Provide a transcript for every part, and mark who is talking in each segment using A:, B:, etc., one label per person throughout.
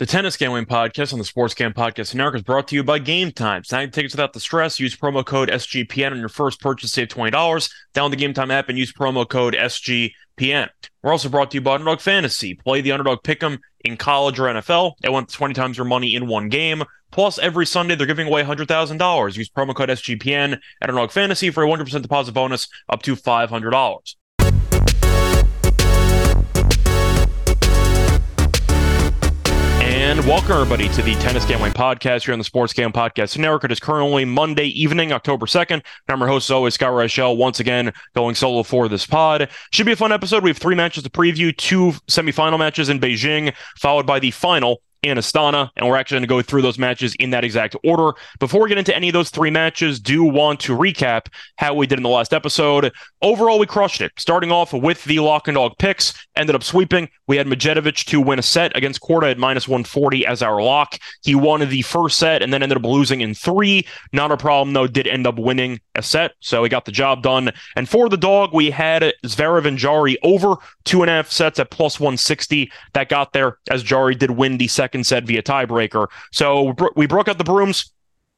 A: The Tennis Gambling Podcast on the Sports Gam Podcast Network is brought to you by Game Time. Sign tickets without the stress. Use promo code SGPN on your first purchase. Save $20. Download the Game Time app and use promo code SGPN. We're also brought to you by Underdog Fantasy. Play the Underdog Pick'em in college or NFL. They want 20 times your money in one game. Plus, every Sunday, they're giving away $100,000. Use promo code SGPN at Underdog Fantasy for a 100% deposit bonus up to $500. And welcome everybody to the Tennis Gambling Podcast here on the Sports Gambling Podcast Network. It is currently Monday evening, October 2nd. I'm your host, as always, Scott Reichel, once again going solo for this pod. Should be a fun episode. We have three matches to preview, two semifinal matches in Beijing, followed by the final in Astana, and we're actually going to go through those matches in that exact order. Before we get into any of those three matches, do want to recap how we did in the last episode. Overall, we crushed it. Starting off with the lock and dog picks, ended up sweeping. We had Medjedovic to win a set against Korda at minus 140 as our lock. He won the first set and then ended up losing in three. Not a problem, though, did end up winning a set, so he got the job done. And for the dog, we had Zverev and Jarry over two and a half sets at plus 160. That got there as Jarry did win the second set via tiebreaker. So we broke out the brooms.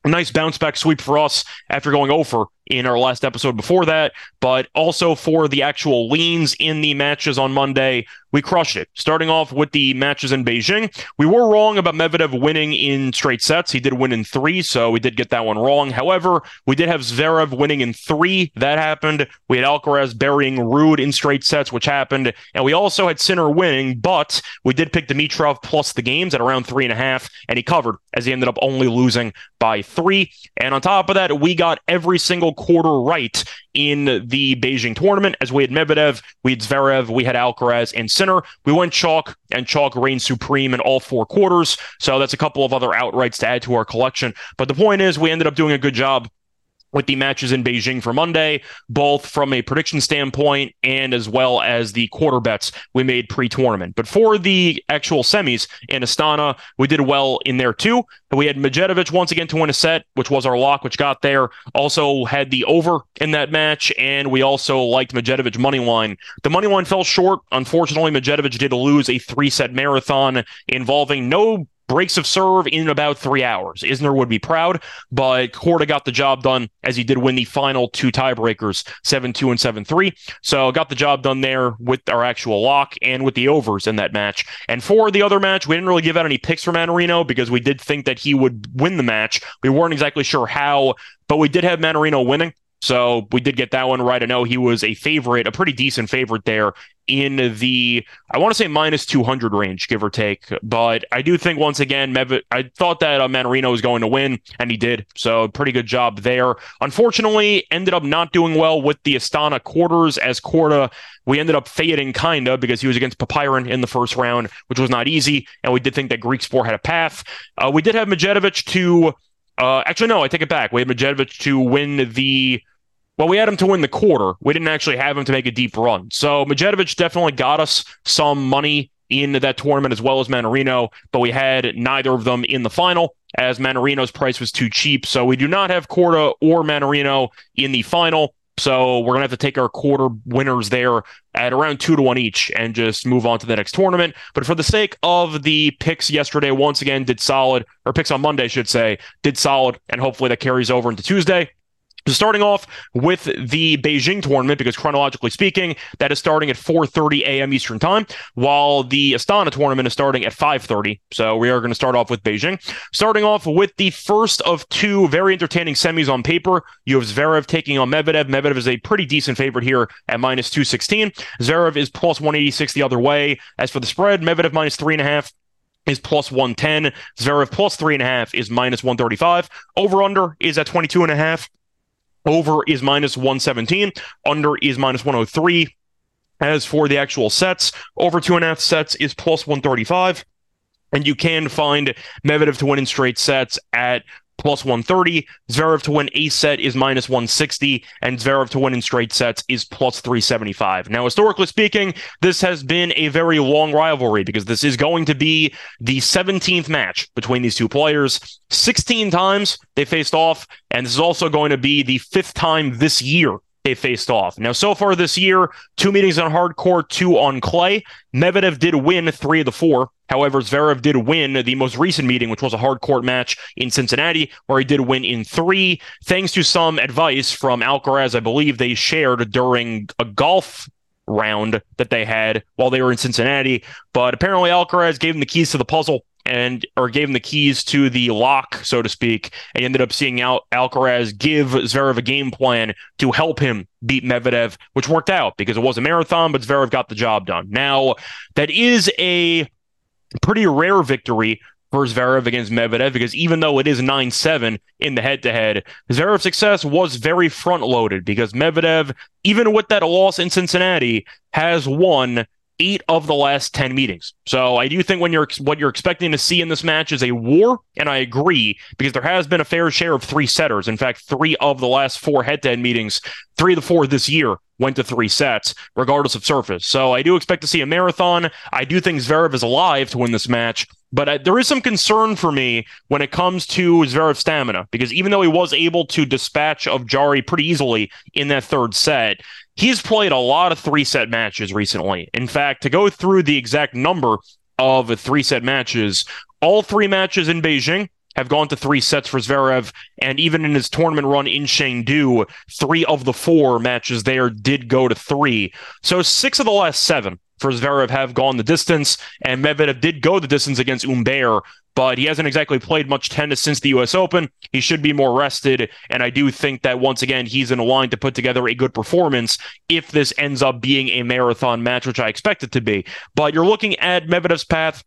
A: A nice bounce back sweep for us after going over in our last episode before that, but also for the actual leans in the matches on Monday, we crushed it. Starting off with the matches in Beijing, we were wrong about Medvedev winning in straight sets. He did win in three, so we did get that one wrong. However, we did have Zverev winning in three. That happened. We had Alcaraz burying Ruud in straight sets, which happened. And we also had Sinner winning, but we did pick Dimitrov plus the games at around three and a half, and he covered as he ended up only losing by three. And on top of that, we got every single quarter right in the Beijing tournament. As we had Medvedev, we had Zverev, we had Alcaraz and Sinner. We went chalk, and chalk reigned supreme in all four quarters. So that's a couple of other outrights to add to our collection. But the point is, we ended up doing a good job with the matches in Beijing for Monday, both from a prediction standpoint and as well as the quarter bets we made pre tournament. But for the actual semis in Astana, we did well in there too. We had Medjedovic once again to win a set, which was our lock, which got there. Also had the over in that match, and we also liked Medjedovic money line. The money line fell short. Unfortunately, Medjedovic did lose a three set marathon involving no breaks of serve in about three hours. Isner would be proud, but Korda got the job done as he did win the final two tiebreakers, 7 2 and 7 3. So got the job done there with our actual lock and with the overs in that match. And for the other match, we didn't really give out any picks for Mannarino because we did think that he would win the match. We weren't exactly sure how, but we did have Mannarino winning. So we did get that one right. I know he was a favorite, a pretty decent favorite there in the, I want to say minus 200 range, give or take. But I do think, once again, Mev- I thought that uh, Mannarino was going to win, and he did. So pretty good job there. Unfortunately, ended up not doing well with the Astana quarters as Korda. We ended up fading kind of because he was against Popyrin in the first round, which was not easy. And we did think that Griekspoor had a path. Uh, we did have Medjedovic to, uh, actually, no, I take it back. We had Medjedovic to win the well, we had him to win the quarter. We didn't actually have him to make a deep run. So Medjedovic definitely got us some money in that tournament as well as Mannarino, but we had neither of them in the final as Mannarino's price was too cheap. So we do not have Korda or Mannarino in the final. So we're gonna have to take our quarter winners there at around two to one each and just move on to the next tournament. But for the sake of the picks yesterday, once again did solid, or picks on Monday, I should say, did solid, and hopefully that carries over into Tuesday. Starting off with the Beijing tournament, because chronologically speaking, that is starting at 4:30 a.m. Eastern Time, while the Astana tournament is starting at 5:30. So we are going to start off with Beijing. Starting off with the first of two very entertaining semis on paper. You have Zverev taking on Medvedev. Medvedev is a pretty decent favorite here at minus 216. Zverev is plus 186 the other way. As for the spread, Medvedev minus three and a half is plus 110. Zverev plus three and a half is minus 135. Over under is at 22 and a half. Over is minus 117. Under is minus 103. As for the actual sets, over two and a half sets is plus 135. And you can find Medvedev to win in straight sets at plus 130. Zverev to win a set is minus 160, and Zverev to win in straight sets is plus 375. Now, historically speaking, this has been a very long rivalry because this is going to be the 17th match between these two players. 16 times they faced off, and this is also going to be the fifth time this year they faced off. Now, so far this year, two meetings on hard court, two on clay. Medvedev did win three of the four. However, Zverev did win the most recent meeting, which was a hard court match in Cincinnati, where he did win in three, thanks to some advice from Alcaraz. I believe they shared during a golf round that they had while they were in Cincinnati. But apparently, Alcaraz gave him the keys to the puzzle and or gave him the keys to the lock, so to speak, and he ended up seeing out Al- Alcaraz give Zverev a game plan to help him beat Medvedev, which worked out because it was a marathon, but Zverev got the job done. Now, that is a pretty rare victory for Zverev against Medvedev because even though it is 9 7 in the head to head, Zverev's success was very front loaded because Medvedev, even with that loss in Cincinnati, has won eight of the last 10 meetings. So I do think when you're what you're expecting to see in this match is a war, and I agree because there has been a fair share of three setters. In fact, three of the last four head to head meetings, three of the four this year went to three sets, regardless of surface. So I do expect to see a marathon. I do think Zverev is alive to win this match, but I, there is some concern for me when it comes to Zverev's stamina, because even though he was able to dispatch of Jarry pretty easily in that third set, he's played a lot of three set matches recently. In fact, to go through the exact number of three set matches, all three matches in Beijing have gone to three sets for Zverev, and even in his tournament run in Chengdu, three of the four matches there did go to three. So six of the last seven for Zverev have gone the distance, and Medvedev did go the distance against Humbert, but he hasn't exactly played much tennis since the U.S. Open. He should be more rested, and I do think that once again he's in a line to put together a good performance if this ends up being a marathon match, which I expect it to be. But you're looking at Medvedev's path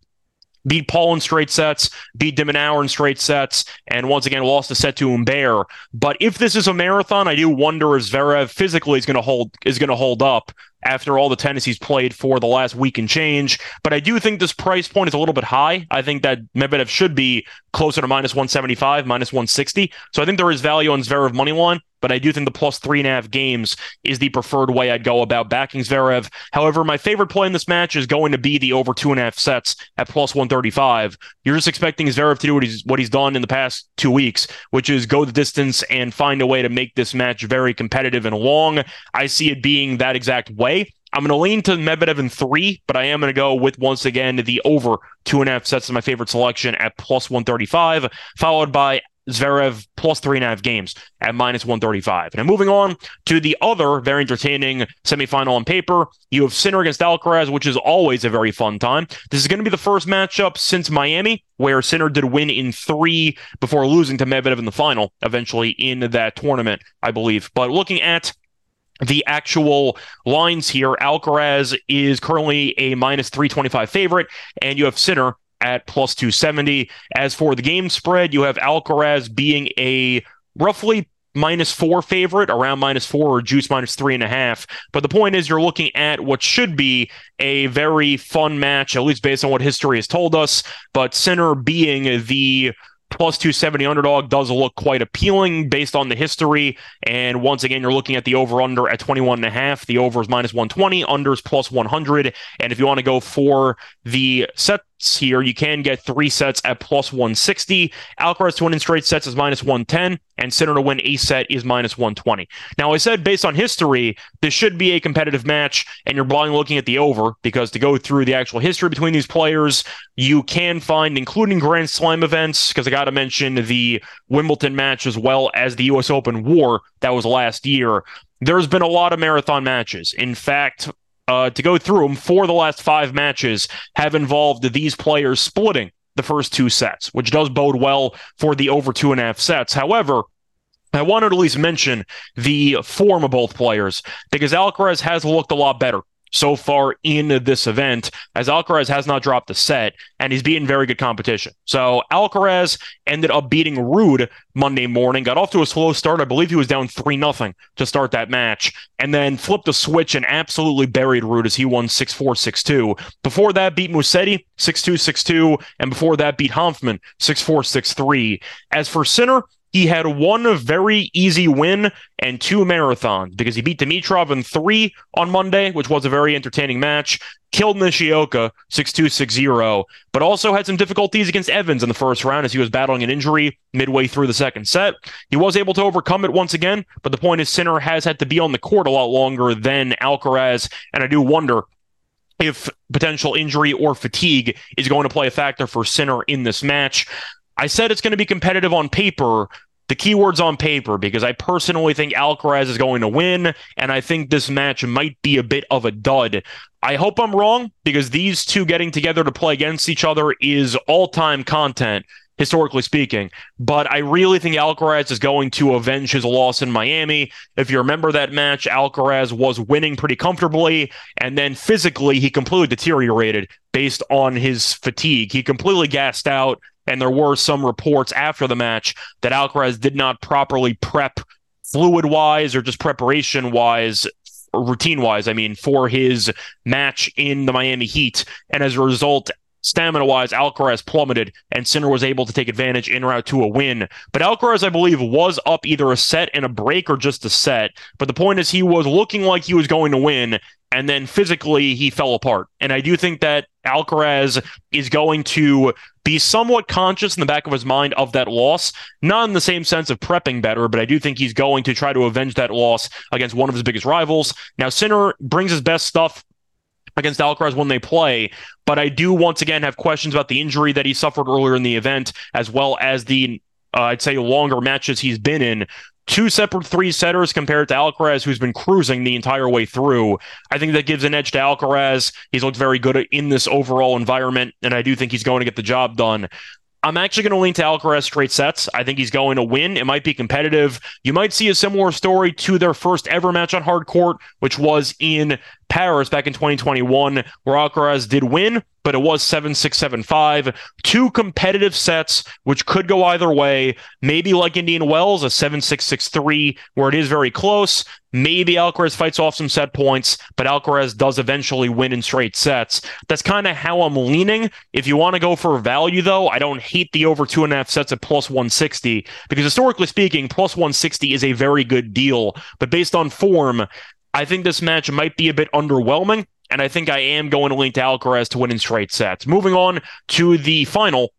A: beat Paul in straight sets, beat de Minaur in straight sets, and once again lost a set to Humbert. But if this is a marathon, I do wonder if Zverev physically is going to hold is going to hold up after all the tennis he's played for the last week and change. But I do think this price point is a little bit high. I think that Medvedev should be closer to minus 175, minus 160. So I think there is value on Zverev money line but I do think the plus three and a half games is the preferred way I'd go about backing Zverev. However, my favorite play in this match is going to be the over two and a half sets at plus 135. You're just expecting Zverev to do what he's what he's done in the past two weeks, which is go the distance and find a way to make this match very competitive and long. I see it being that exact way. I'm going to lean to Medvedev in three, but I am going to go with once again the over two and a half sets of my favorite selection at plus 135, followed by Zverev plus three and a half games at minus 135. And moving on to the other very entertaining semifinal on paper, you have Sinner against Alcaraz, which is always a very fun time. This is going to be the first matchup since Miami, where Sinner did win in three before losing to Medvedev in the final, eventually in that tournament, I believe. But looking at the actual lines here, Alcaraz is currently a minus 325 favorite, and you have Sinner at plus 270. As for the game spread, you have Alcaraz being a roughly minus four favorite, around minus four or juice minus three and a half. But the point is, you're looking at what should be a very fun match, at least based on what history has told us. But Sinner being the plus 270 underdog does look quite appealing based on the history. And once again, you're looking at the over under at 21 and a half. The over is minus 120, unders plus 100. And if you want to go for the set here, you can get three sets at plus 160. Alcaraz to win in straight sets is minus 110, and Sinner to win a set is minus 120. Now, I said based on history, this should be a competitive match, and you're blind looking at the over because to go through the actual history between these players, you can find, including Grand Slam events, because I got to mention the Wimbledon match as well as the U.S. Open War that was last year. There's been a lot of marathon matches. In fact, uh, to go through them, for the last five matches have involved these players splitting the first two sets, which does bode well for the over two and a half sets. However, I wanted to at least mention the form of both players because Alcaraz has looked a lot better so far in this event, as Alcaraz has not dropped a set and he's beaten very good competition. So Alcaraz ended up beating Ruud Monday morning, got off to a slow start. I believe he was down 3 0 to start that match, and then flipped a switch and absolutely buried Ruud as he won 6 4 6 2. Before that, beat Musetti 6 2 6 2, and before that, beat Hanfmann 6 4 6 3. As for Sinner, he had one very easy win and two marathons because he beat Dimitrov in three on Monday, which was a very entertaining match. Killed Nishioka 6 2 6 0, but also had some difficulties against Evans in the first round as he was battling an injury midway through the second set. He was able to overcome it once again, but the point is, Sinner has had to be on the court a lot longer than Alcaraz, and I do wonder if potential injury or fatigue is going to play a factor for Sinner in this match. I said it's going to be competitive on paper. The keywords on paper, because I personally think Alcaraz is going to win, and I think this match might be a bit of a dud. I hope I'm wrong, because these two getting together to play against each other is all time content historically speaking. But I really think Alcaraz is going to avenge his loss in Miami. If you remember that match, Alcaraz was winning pretty comfortably, and then physically he completely deteriorated based on his fatigue. He completely gassed out, and there were some reports after the match that Alcaraz did not properly prep fluid wise or just preparation wise routine wise, I mean, for his match in the Miami Heat. And as a result, Stamina wise, Alcaraz plummeted, and Sinner was able to take advantage in route to a win. But Alcaraz, I believe, was up either a set and a break or just a set. But the point is, he was looking like he was going to win, and then physically he fell apart. And I do think that Alcaraz is going to be somewhat conscious in the back of his mind of that loss, not in the same sense of prepping better, but I do think he's going to try to avenge that loss against one of his biggest rivals. Now, Sinner brings his best stuff against Alcaraz when they play. But I do once again have questions about the injury that he suffered earlier in the event, as well as the uh, I'd say longer matches he's been in. Two separate three setters compared to Alcaraz, who's been cruising the entire way through. I think that gives an edge to Alcaraz. He's looked very good in this overall environment, and I do think he's going to get the job done. I'm actually going to lean to Alcaraz straight sets. I think he's going to win. It might be competitive. You might see a similar story to their first ever match on hard court, which was in Paris back in 2021, where Alcaraz did win, but it was 7 6 7 5. Two competitive sets, which could go either way. Maybe like Indian Wells, a 7 6 6 3, where it is very close. Maybe Alcaraz fights off some set points, but Alcaraz does eventually win in straight sets. That's kind of how I'm leaning. If you want to go for value, though, I don't hate the over two and a half sets at plus 160, because historically speaking, plus 160 is a very good deal. But based on form, I think this match might be a bit underwhelming, and I think I am going to link to Alcaraz to win in straight sets. Moving on to the final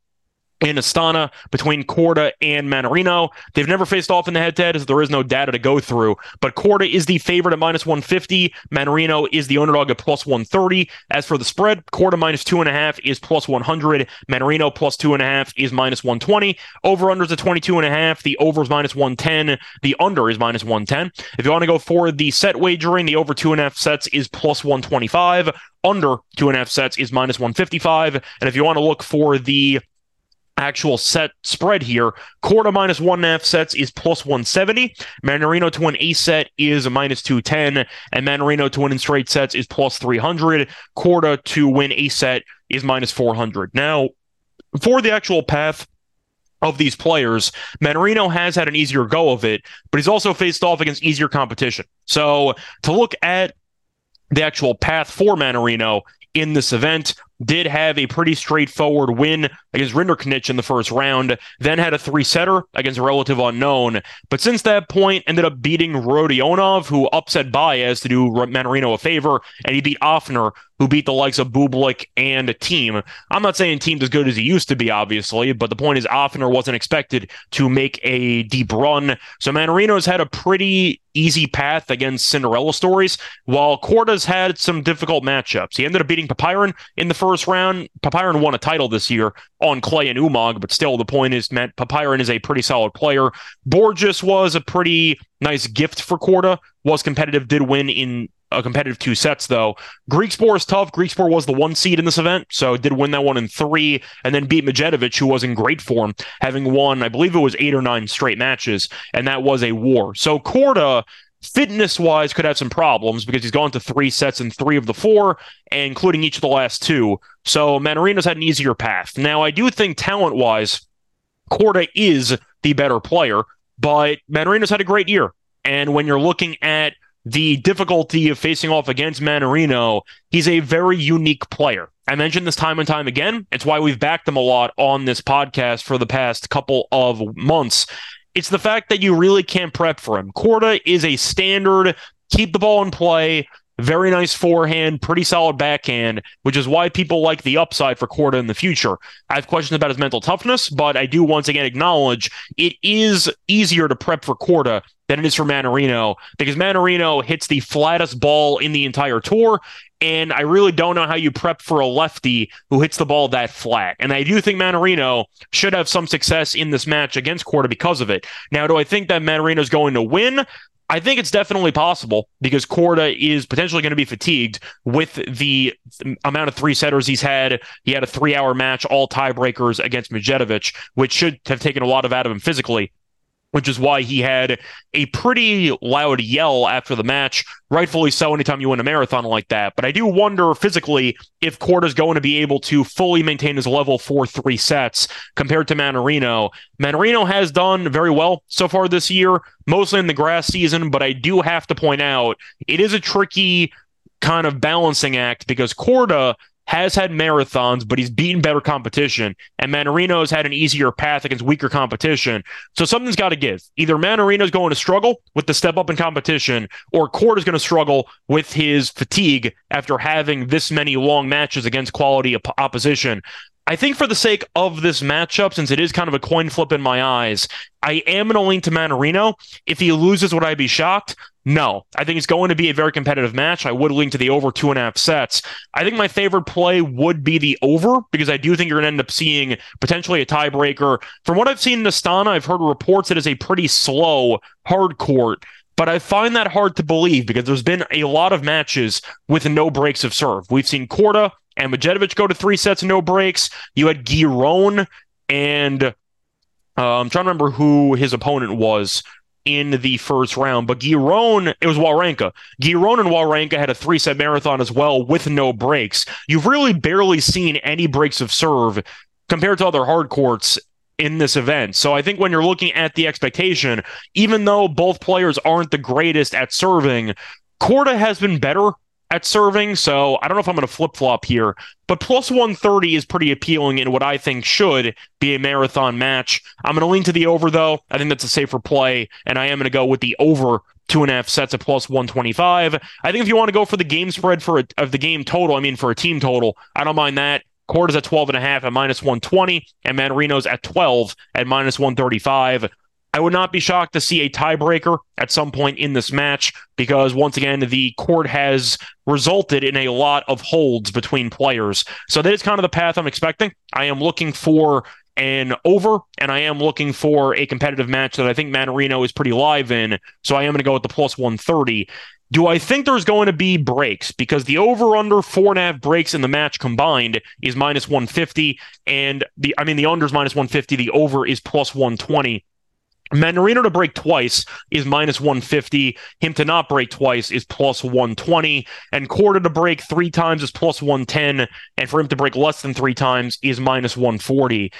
A: in Astana between Korda and Mannarino. They've never faced off in the head to head, as there is no data to go through. But Korda is the favorite at minus 150. Mannarino is the underdog at plus 130. As for the spread, Korda minus two and a half is plus 100. Mannarino plus two and a half is minus 120. Over unders at 22 and a half. The over is minus 110. The under is minus 110. If you want to go for the set wagering, the over two and a half sets is plus 125. Under two and a half sets is minus 155. And if you want to look for the actual set spread here. Korda minus one and a half sets is plus 170. Mannarino to win a set is a minus 210. And Mannarino to win in straight sets is plus 300. Korda to win a set is minus 400. Now, for the actual path, of these players, Mannarino has had an easier go of it, but he's also faced off against easier competition. So to look at the actual path for Mannarino in this event, did have a pretty straightforward win against Rinderknech in the first round, then had a three setter against a relative unknown. But since that point, ended up beating Rodionov, who upset Baez to do Mannarino a favor, and he beat Ofner, who beat the likes of Bublik and a Thiem. I'm not saying Thiem's as good as he used to be, obviously, but the point is Ofner wasn't expected to make a deep run. So Mannarino's had a pretty easy path against Cinderella stories, while Korda's had some difficult matchups. He ended up beating Popyrin in the first round. Popyrin won a title this year on clay and Umag, but still the point is, Matt Popyrin is a pretty solid player. Borges was a pretty nice gift for Korda, was competitive, did win in a competitive two sets though. Griekspoor is tough. Griekspoor was the one seed in this event, so did win that one in three, and then beat Medjedovic, who was in great form, having won, I believe it was eight or nine straight matches, and that was a war. So Korda fitness wise could have some problems because he's gone to three sets in three of the four, including each of the last two. So Mannarino's had an easier path. Now, I do think talent wise, Korda is the better player, but Mannarino's had a great year. And when you're looking at the difficulty of facing off against Mannarino, he's a very unique player. I mentioned this time and time again. It's why we've backed him a lot on this podcast for the past couple of months. It's the fact that you really can't prep for him. Korda is a standard keep the ball in play, very nice forehand, pretty solid backhand, which is why people like the upside for Korda in the future. I have questions about his mental toughness, but I do once again acknowledge it is easier to prep for Korda than it is for Mannarino because Mannarino hits the flattest ball in the entire tour. And I really don't know how you prep for a lefty who hits the ball that flat. And I do think Mannarino should have some success in this match against Korda because of it. Now, do I think that Mannarino is going to win? I think it's definitely possible because Korda is potentially going to be fatigued with the amount of three setters he's had. He had a three hour match, all tiebreakers against Medjedovic, which should have taken a lot of out of him physically which is why he had a pretty loud yell after the match. Rightfully so, anytime you win a marathon like that. But I do wonder physically if is going to be able to fully maintain his level for three sets compared to Mannarino. Mannarino has done very well so far this year, mostly in the grass season, but I do have to point out it is a tricky kind of balancing act because Korda has had marathons, but he's beaten better competition. And Mannarino's had an easier path against weaker competition. So something's got to give. Either Mannarino's going to struggle with the step up in competition, or Korda is going to struggle with his fatigue after having this many long matches against quality op- opposition. I think for the sake of this matchup, since it is kind of a coin flip in my eyes, I am going to lean to Mannarino. If he loses, would I be shocked? No. I think it's going to be a very competitive match. I would lean to the over two and a half sets. I think my favorite play would be the over because I do think you're going to end up seeing potentially a tiebreaker. From what I've seen in Astana, I've heard reports that it's a pretty slow hard court. But I find that hard to believe because there's been a lot of matches with no breaks of serve. We've seen Korda and Medjedovic go to three sets, and no breaks. You had Giron and uh, I'm trying to remember who his opponent was in the first round, but Giron, it was Wawrinka. Giron and Wawrinka had a three set marathon as well with no breaks. You've really barely seen any breaks of serve compared to other hard courts in this event. So I think when you're looking at the expectation, even though both players aren't the greatest at serving, Korda has been better at serving. So I don't know if I'm going to flip flop here, but plus 130 is pretty appealing in what I think should be a marathon match. I'm going to lean to the over, though. I think that's a safer play, and I am going to go with the over two and a half sets at plus 125. I think if you want to go for the game spread for a, of the game total, I mean, for a team total, I don't mind that. Korda is at 12 and a half at minus 120, and Mannarino's at 12 at minus 135. I would not be shocked to see a tiebreaker at some point in this match because, once again, the court has resulted in a lot of holds between players. So that is kind of the path I'm expecting. I am looking for an over, and I am looking for a competitive match that I think Mannarino is pretty live in. So I am going to go with the plus 130. Do I think there's going to be breaks? Because the over under four and a half breaks in the match combined is minus 150. And the, I mean, the under is minus 150. The over is plus 120. Mannarino to break twice is minus 150. Him to not break twice is plus 120. And Korda to break three times is plus 110. And for him to break less than three times is minus 140.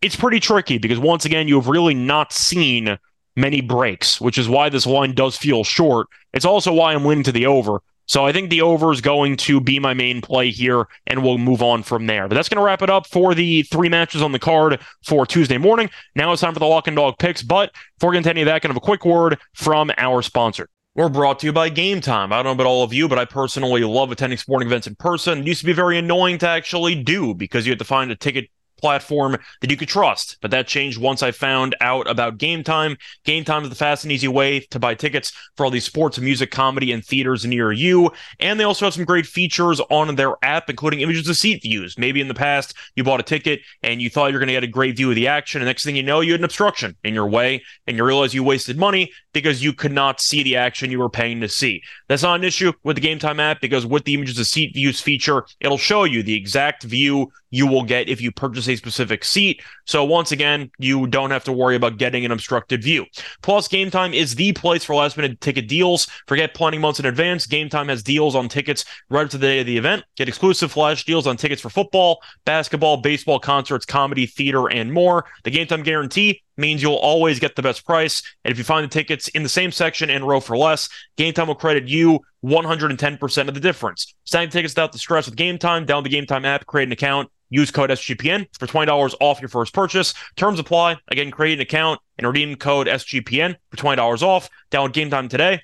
A: It's pretty tricky because, once again, you have really not seen many breaks, which is why this line does feel short. It's also why I'm leaning to the over. So I think the over is going to be my main play here, and we'll move on from there. But that's going to wrap it up for the three matches on the card for Tuesday morning. Now it's time for the lock and dog picks. But before we get into any of that, kind of a quick word from our sponsor. We're brought to you by Game Time. I don't know about all of you, but I personally love attending sporting events in person. It used to be very annoying to actually do because you had to find a ticket platform that you could trust. But that changed once I found out about Game Time. Game Time is the fast and easy way to buy tickets for all these sports, music, comedy, and theaters near you. And they also have some great features on their app, including images of seat views. Maybe in the past you bought a ticket and you thought you were going to get a great view of the action, and next thing you know, you had an obstruction in your way, and you realize you wasted money because you could not see the action you were paying to see. That's not an issue with the Game Time app because with the images of seat views feature, it'll show you the exact view you will get if you purchase a specific seat. So once again, you don't have to worry about getting an obstructed view. Plus, Game Time is the place for last minute ticket deals. Forget planning months in advance. Game Time has deals on tickets right up to the day of the event. Get exclusive flash deals on tickets for football, basketball, baseball, concerts, comedy, theater, and more. The Game Time guarantee means you'll always get the best price. And if you find the tickets in the same section and row for less, Game Time will credit you 110% of the difference. Sign tickets without the stress with Game Time. Download the Game Time app, create an account, Use code SGPN for $20 off your first purchase. Terms apply. Again, create an account and redeem code SGPN for $20 off. Download Game Time today.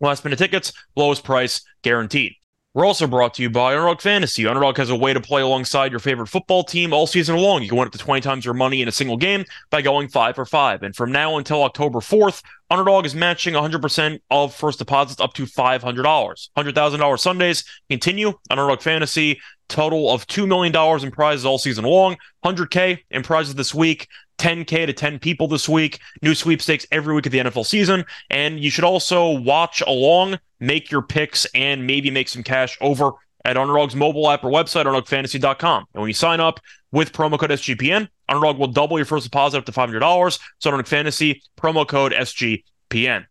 A: Last minute tickets, lowest price guaranteed. We're also brought to you by Underdog Fantasy. Underdog has a way to play alongside your favorite football team all season long. You can win up to 20 times your money in a single game by going 5 for 5. And from now until October 4th, Underdog is matching 100% of first deposits up to $500. $100,000 Sundays continue. Underdog Fantasy, total of $2 million in prizes all season long. 100K in prizes this week. 10K to 10 people this week. New sweepstakes every week of the NFL season. And you should also watch along, make your picks, and maybe make some cash over at Underdog's mobile app or website, UnderdogFantasy.com. And when you sign up with promo code SGPN, Underdog will double your first deposit up to $500. So Underdog Fantasy, promo code SGPN.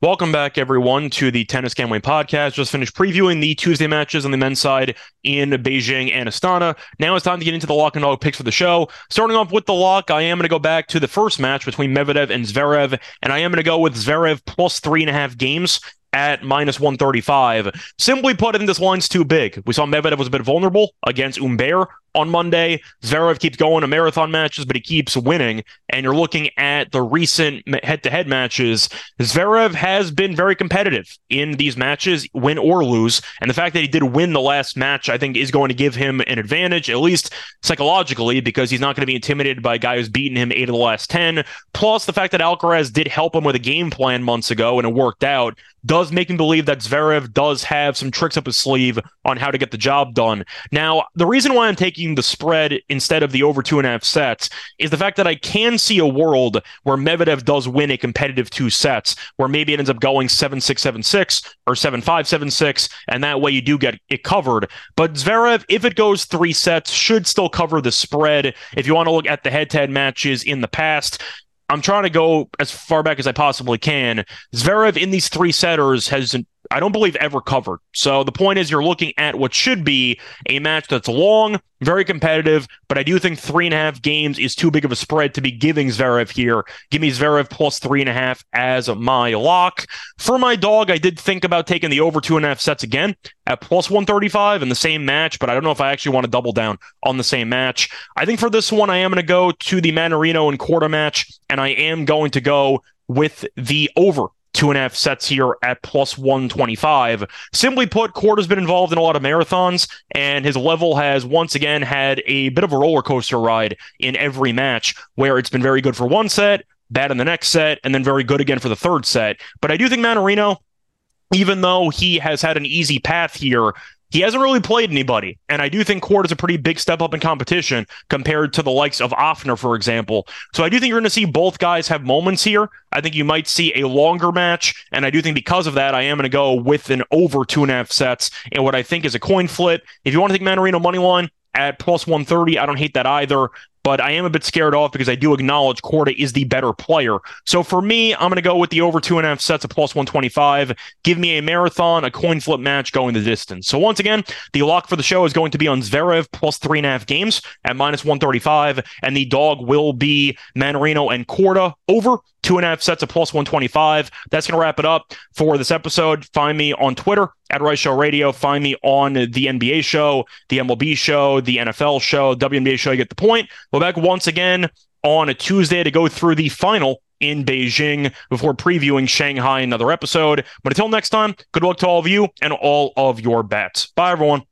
A: Welcome back, everyone, to the Tennis Gambling Podcast. Just finished previewing the Tuesday matches on the men's side in Beijing and Astana. Now it's time to get into the lock and dog picks for the show. Starting off with the lock, I am going to go back to the first match between Medvedev and Zverev, and I am going to go with Zverev plus three and a half games at minus 135. Simply put, in this line's too big. We saw Medvedev was a bit vulnerable against Humbert on Monday. Zverev keeps going to marathon matches, but he keeps winning. And you're looking at the recent head to head matches. Zverev has been very competitive in these matches, win or lose. And the fact that he did win the last match, I think, is going to give him an advantage, at least psychologically, because he's not going to be intimidated by a guy who's beaten him eight of the last 10. Plus, the fact that Alcaraz did help him with a game plan months ago and it worked out does make me believe that Zverev does have some tricks up his sleeve on how to get the job done. Now, the reason why I'm taking the spread instead of the over two and a half sets is the fact that I can see a world where Medvedev does win a competitive two sets, where maybe it ends up going 7 6 7 6 or 7 5 7 6, and that way you do get it covered. But Zverev, if it goes three sets, should still cover the spread. If you want to look at the head to head matches in the past, I'm trying to go as far back as I possibly can. Zverev in these three setters has I don't believe ever covered. So the point is, you're looking at what should be a match that's long, very competitive, but I do think three and a half games is too big of a spread to be giving Zverev here. Give me Zverev plus three and a half as my lock. For my dog, I did think about taking the over two and a half sets again at plus 135 in the same match, but I don't know if I actually want to double down on the same match. I think for this one, I am going to go to the Mannarino and Korda match, and I am going to go with the over two and a half sets here at plus 125. Simply put, Korda has been involved in a lot of marathons, and his level has once again had a bit of a roller coaster ride in every match where it's been very good for one set, bad in the next set, and then very good again for the third set. But I do think Mannarino, even though he has had an easy path here, he hasn't really played anybody. And I do think Korda is a pretty big step up in competition compared to the likes of Ofner, for example. So I do think you're going to see both guys have moments here. I think you might see a longer match. And I do think because of that, I am going to go with an over two and a half sets and what I think is a coin flip. If you want to take Mannarino money line, at plus 130. I don't hate that either but I am a bit scared off because I do acknowledge Korda is the better player. So for me, I'm going to go with the over two and a half sets of plus 125. Give me a marathon, a coin flip match going the distance. So once again, the lock for the show is going to be on Zverev plus three and a half games at minus 135, and the dog will be Mannarino and Korda over two and a half sets of plus 125. That's going to wrap it up for this episode. Find me on Twitter at Rice Show Radio. Find me on the NBA show, the MLB show, the NFL show, WNBA show. You get the point. We're back once again on a Tuesday to go through the final in Beijing before previewing Shanghai another episode. But until next time, good luck to all of you and all of your bets. Bye, everyone.